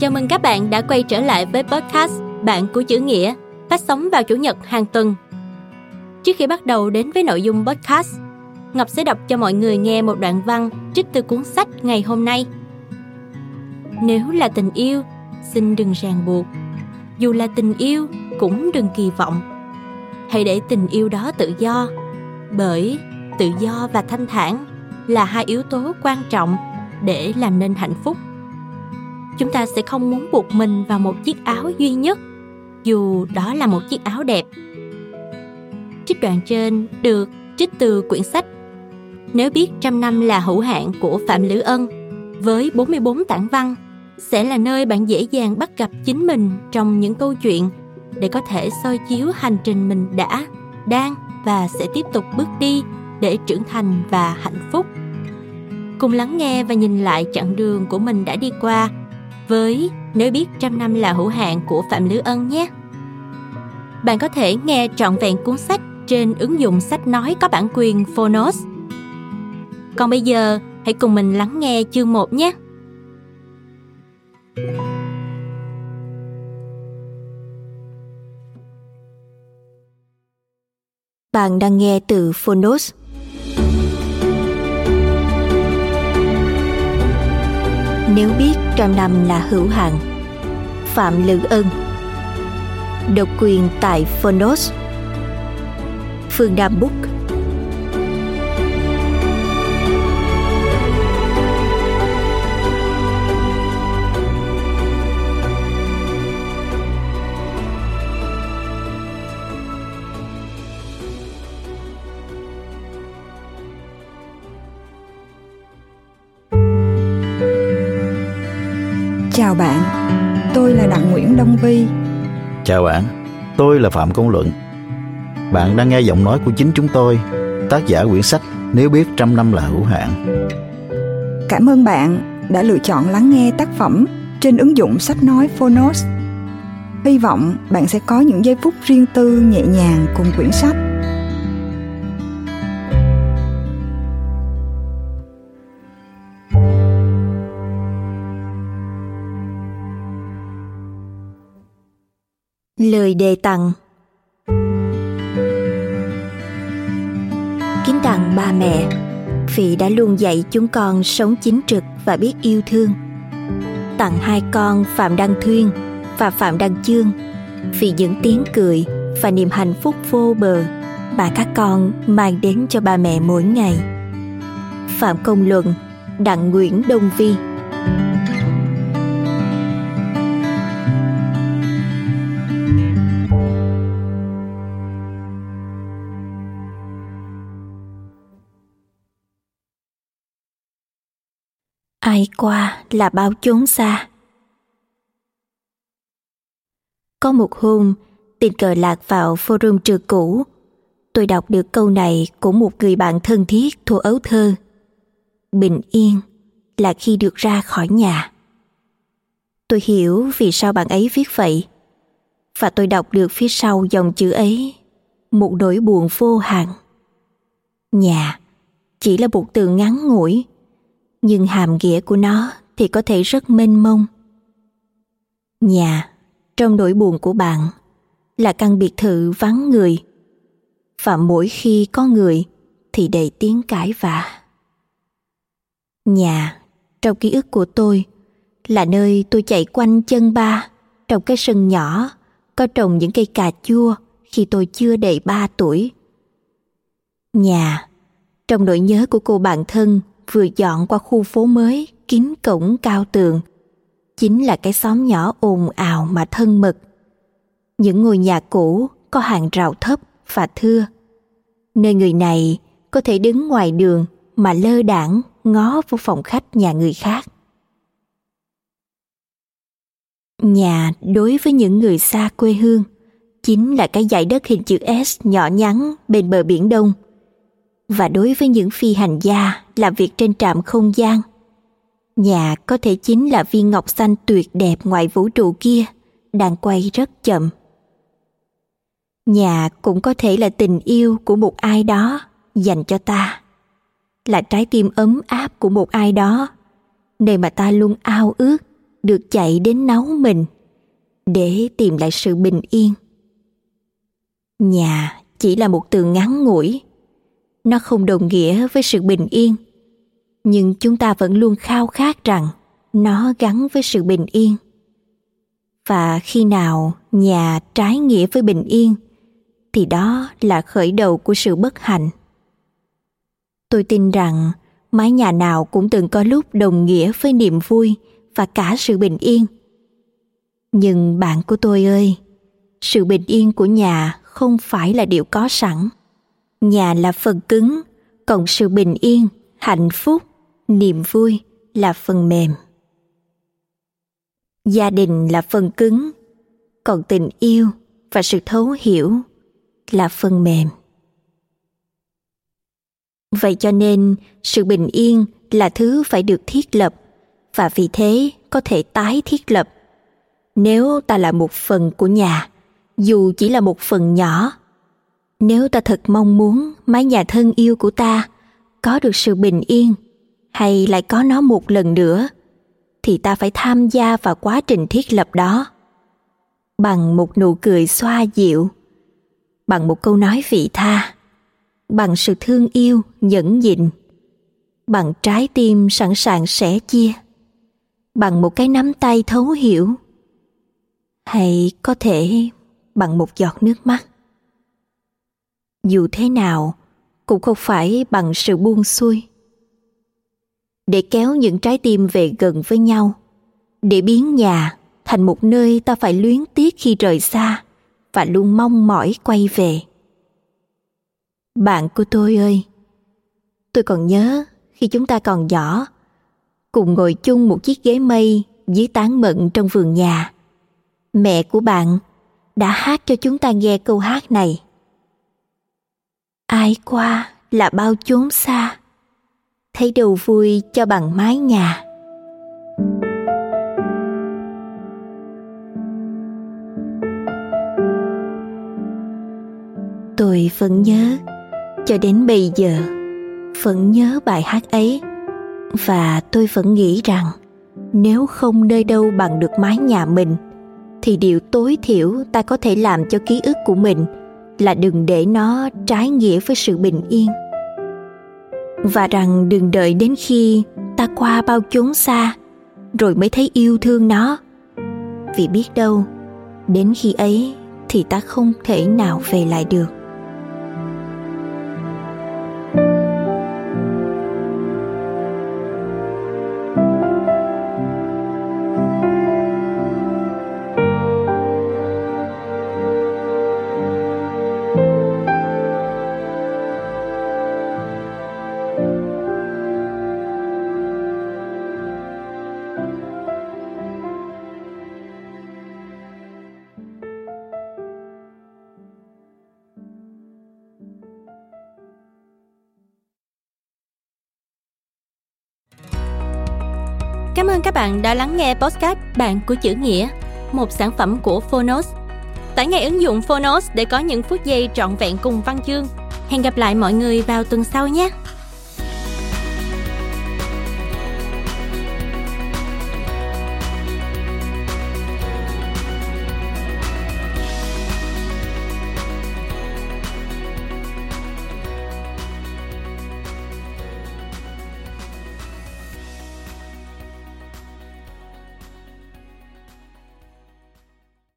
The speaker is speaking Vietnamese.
Chào mừng các bạn đã quay trở lại với podcast Bạn của chữ nghĩa, phát sóng vào Chủ nhật hàng tuần. Trước khi bắt đầu đến với nội dung podcast, Ngọc sẽ đọc cho mọi người nghe một đoạn văn trích từ cuốn sách ngày hôm nay. Nếu là tình yêu, xin đừng ràng buộc. Dù là tình yêu, cũng đừng kỳ vọng. Hãy để tình yêu đó tự do, bởi tự do và thanh thản là hai yếu tố quan trọng để làm nên hạnh phúc chúng ta sẽ không muốn buộc mình vào một chiếc áo duy nhất dù đó là một chiếc áo đẹp trích đoạn trên được trích từ quyển sách Nếu biết trăm năm là hữu hạn của Phạm Lữ Ân với 44 tản văn sẽ là nơi bạn dễ dàng bắt gặp chính mình trong những câu chuyện để có thể soi chiếu hành trình mình đã, đang và sẽ tiếp tục bước đi để trưởng thành và hạnh phúc. Cùng lắng nghe và nhìn lại chặng đường của mình đã đi qua với Nếu biết trăm năm là hữu hạn của Phạm Lữ Ân nhé. Bạn có thể nghe trọn vẹn cuốn sách trên ứng dụng sách nói có bản quyền Phonos. Còn bây giờ, hãy cùng mình lắng nghe chương 1 nhé. Bạn đang nghe từ Phonos. Nếu biết trăm năm là hữu hạn, Phạm Lữ Ân, Độc quyền tại Phonos Phương Nam Book. Chào bạn, tôi là Đặng Nguyễn Đông Vi. Chào bạn, tôi là Phạm Công Luận. Bạn đang nghe giọng nói của chính chúng tôi, tác giả quyển sách Nếu biết trăm năm là hữu hạn. Cảm ơn bạn đã lựa chọn lắng nghe tác phẩm trên ứng dụng sách nói Phonos. Hy vọng bạn sẽ có những giây phút riêng tư nhẹ nhàng cùng quyển sách. Lời đề tặng Kính tặng ba mẹ vì đã luôn dạy chúng con sống chính trực và biết yêu thương. Tặng hai con Phạm Đăng Thuyên và Phạm Đăng Chương vì những tiếng cười và niềm hạnh phúc vô bờ mà các con mang đến cho ba mẹ mỗi ngày. Phạm Công Luận, Đặng Nguyễn Đông Vi Bay qua là bao chốn xa. Có một hôm, tình cờ lạc vào forum trường cũ. Tôi đọc được câu này của một người bạn thân thiết thuộc ấu thơ. Bình yên là khi được ra khỏi nhà. Tôi hiểu vì sao bạn ấy viết vậy. Và tôi đọc được phía sau dòng chữ ấy, một nỗi buồn vô hạn. Nhà chỉ là một từ ngắn ngủi nhưng hàm nghĩa của nó thì có thể rất mênh mông. Nhà, trong nỗi buồn của bạn, là căn biệt thự vắng người. Và mỗi khi có người thì đầy tiếng cãi vã. Nhà, trong ký ức của tôi, là nơi tôi chạy quanh chân ba trong cái sân nhỏ có trồng những cây cà chua khi tôi chưa đầy ba tuổi. Nhà, trong nỗi nhớ của cô bạn thân vừa dọn qua khu phố mới kín cổng cao tường. Chính là cái xóm nhỏ ồn ào mà thân mật. Những ngôi nhà cũ có hàng rào thấp và thưa. Nơi người này có thể đứng ngoài đường mà lơ đãng ngó vào phòng khách nhà người khác. Nhà đối với những người xa quê hương chính là cái dải đất hình chữ s nhỏ nhắn bên bờ biển đông và đối với những phi hành gia làm việc trên trạm không gian. Nhà có thể chính là viên ngọc xanh tuyệt đẹp ngoài vũ trụ kia, đang quay rất chậm. Nhà cũng có thể là tình yêu của một ai đó dành cho ta, là trái tim ấm áp của một ai đó, nơi mà ta luôn ao ước được chạy đến nấu mình để tìm lại sự bình yên. Nhà chỉ là một từ ngắn ngủi nó không đồng nghĩa với sự bình yên. Nhưng chúng ta vẫn luôn khao khát rằng nó gắn với sự bình yên. Và khi nào nhà trái nghĩa với bình yên, thì đó là khởi đầu của sự bất hạnh. Tôi tin rằng mái nhà nào cũng từng có lúc đồng nghĩa với niềm vui và cả sự bình yên. Nhưng bạn của tôi ơi, sự bình yên của nhà không phải là điều có sẵn nhà là phần cứng còn sự bình yên, hạnh phúc, niềm vui là phần mềm. Gia đình là phần cứng, còn tình yêu và sự thấu hiểu là phần mềm. Vậy cho nên, sự bình yên là thứ phải được thiết lập và vì thế có thể tái thiết lập. Nếu ta là một phần của nhà, dù chỉ là một phần nhỏ nếu ta thật mong muốn mái nhà thân yêu của ta có được sự bình yên hay lại có nó một lần nữa, thì ta phải tham gia vào quá trình thiết lập đó. Bằng một nụ cười xoa dịu, bằng một câu nói vị tha, bằng sự thương yêu, nhẫn nhịn, bằng trái tim sẵn sàng sẻ chia, bằng một cái nắm tay thấu hiểu, hay có thể bằng một giọt nước mắt dù thế nào cũng không phải bằng sự buông xuôi. Để kéo những trái tim về gần với nhau, để biến nhà thành một nơi ta phải luyến tiếc khi rời xa và luôn mong mỏi quay về. Bạn của tôi ơi, tôi còn nhớ khi chúng ta còn nhỏ, cùng ngồi chung một chiếc ghế mây dưới tán mận trong vườn nhà. Mẹ của bạn đã hát cho chúng ta nghe câu hát này ai qua là bao chốn xa. Thấy đầu vui cho bằng mái nhà. Tôi vẫn nhớ, cho đến bây giờ, vẫn nhớ bài hát ấy. Và tôi vẫn nghĩ rằng, nếu không nơi đâu bằng được mái nhà mình, thì điều tối thiểu ta có thể làm cho ký ức của mình là đừng để nó trái nghĩa với sự bình yên. Và rằng đừng đợi đến khi ta qua bao chốn xa, rồi mới thấy yêu thương nó. Vì biết đâu, đến khi ấy thì ta không thể nào về lại được. Cảm ơn các bạn đã lắng nghe podcast Bạn của chữ nghĩa, một sản phẩm của Phonos. Tải ngay ứng dụng Phonos để có những phút giây trọn vẹn cùng văn chương. Hẹn gặp lại mọi người vào tuần sau nhé!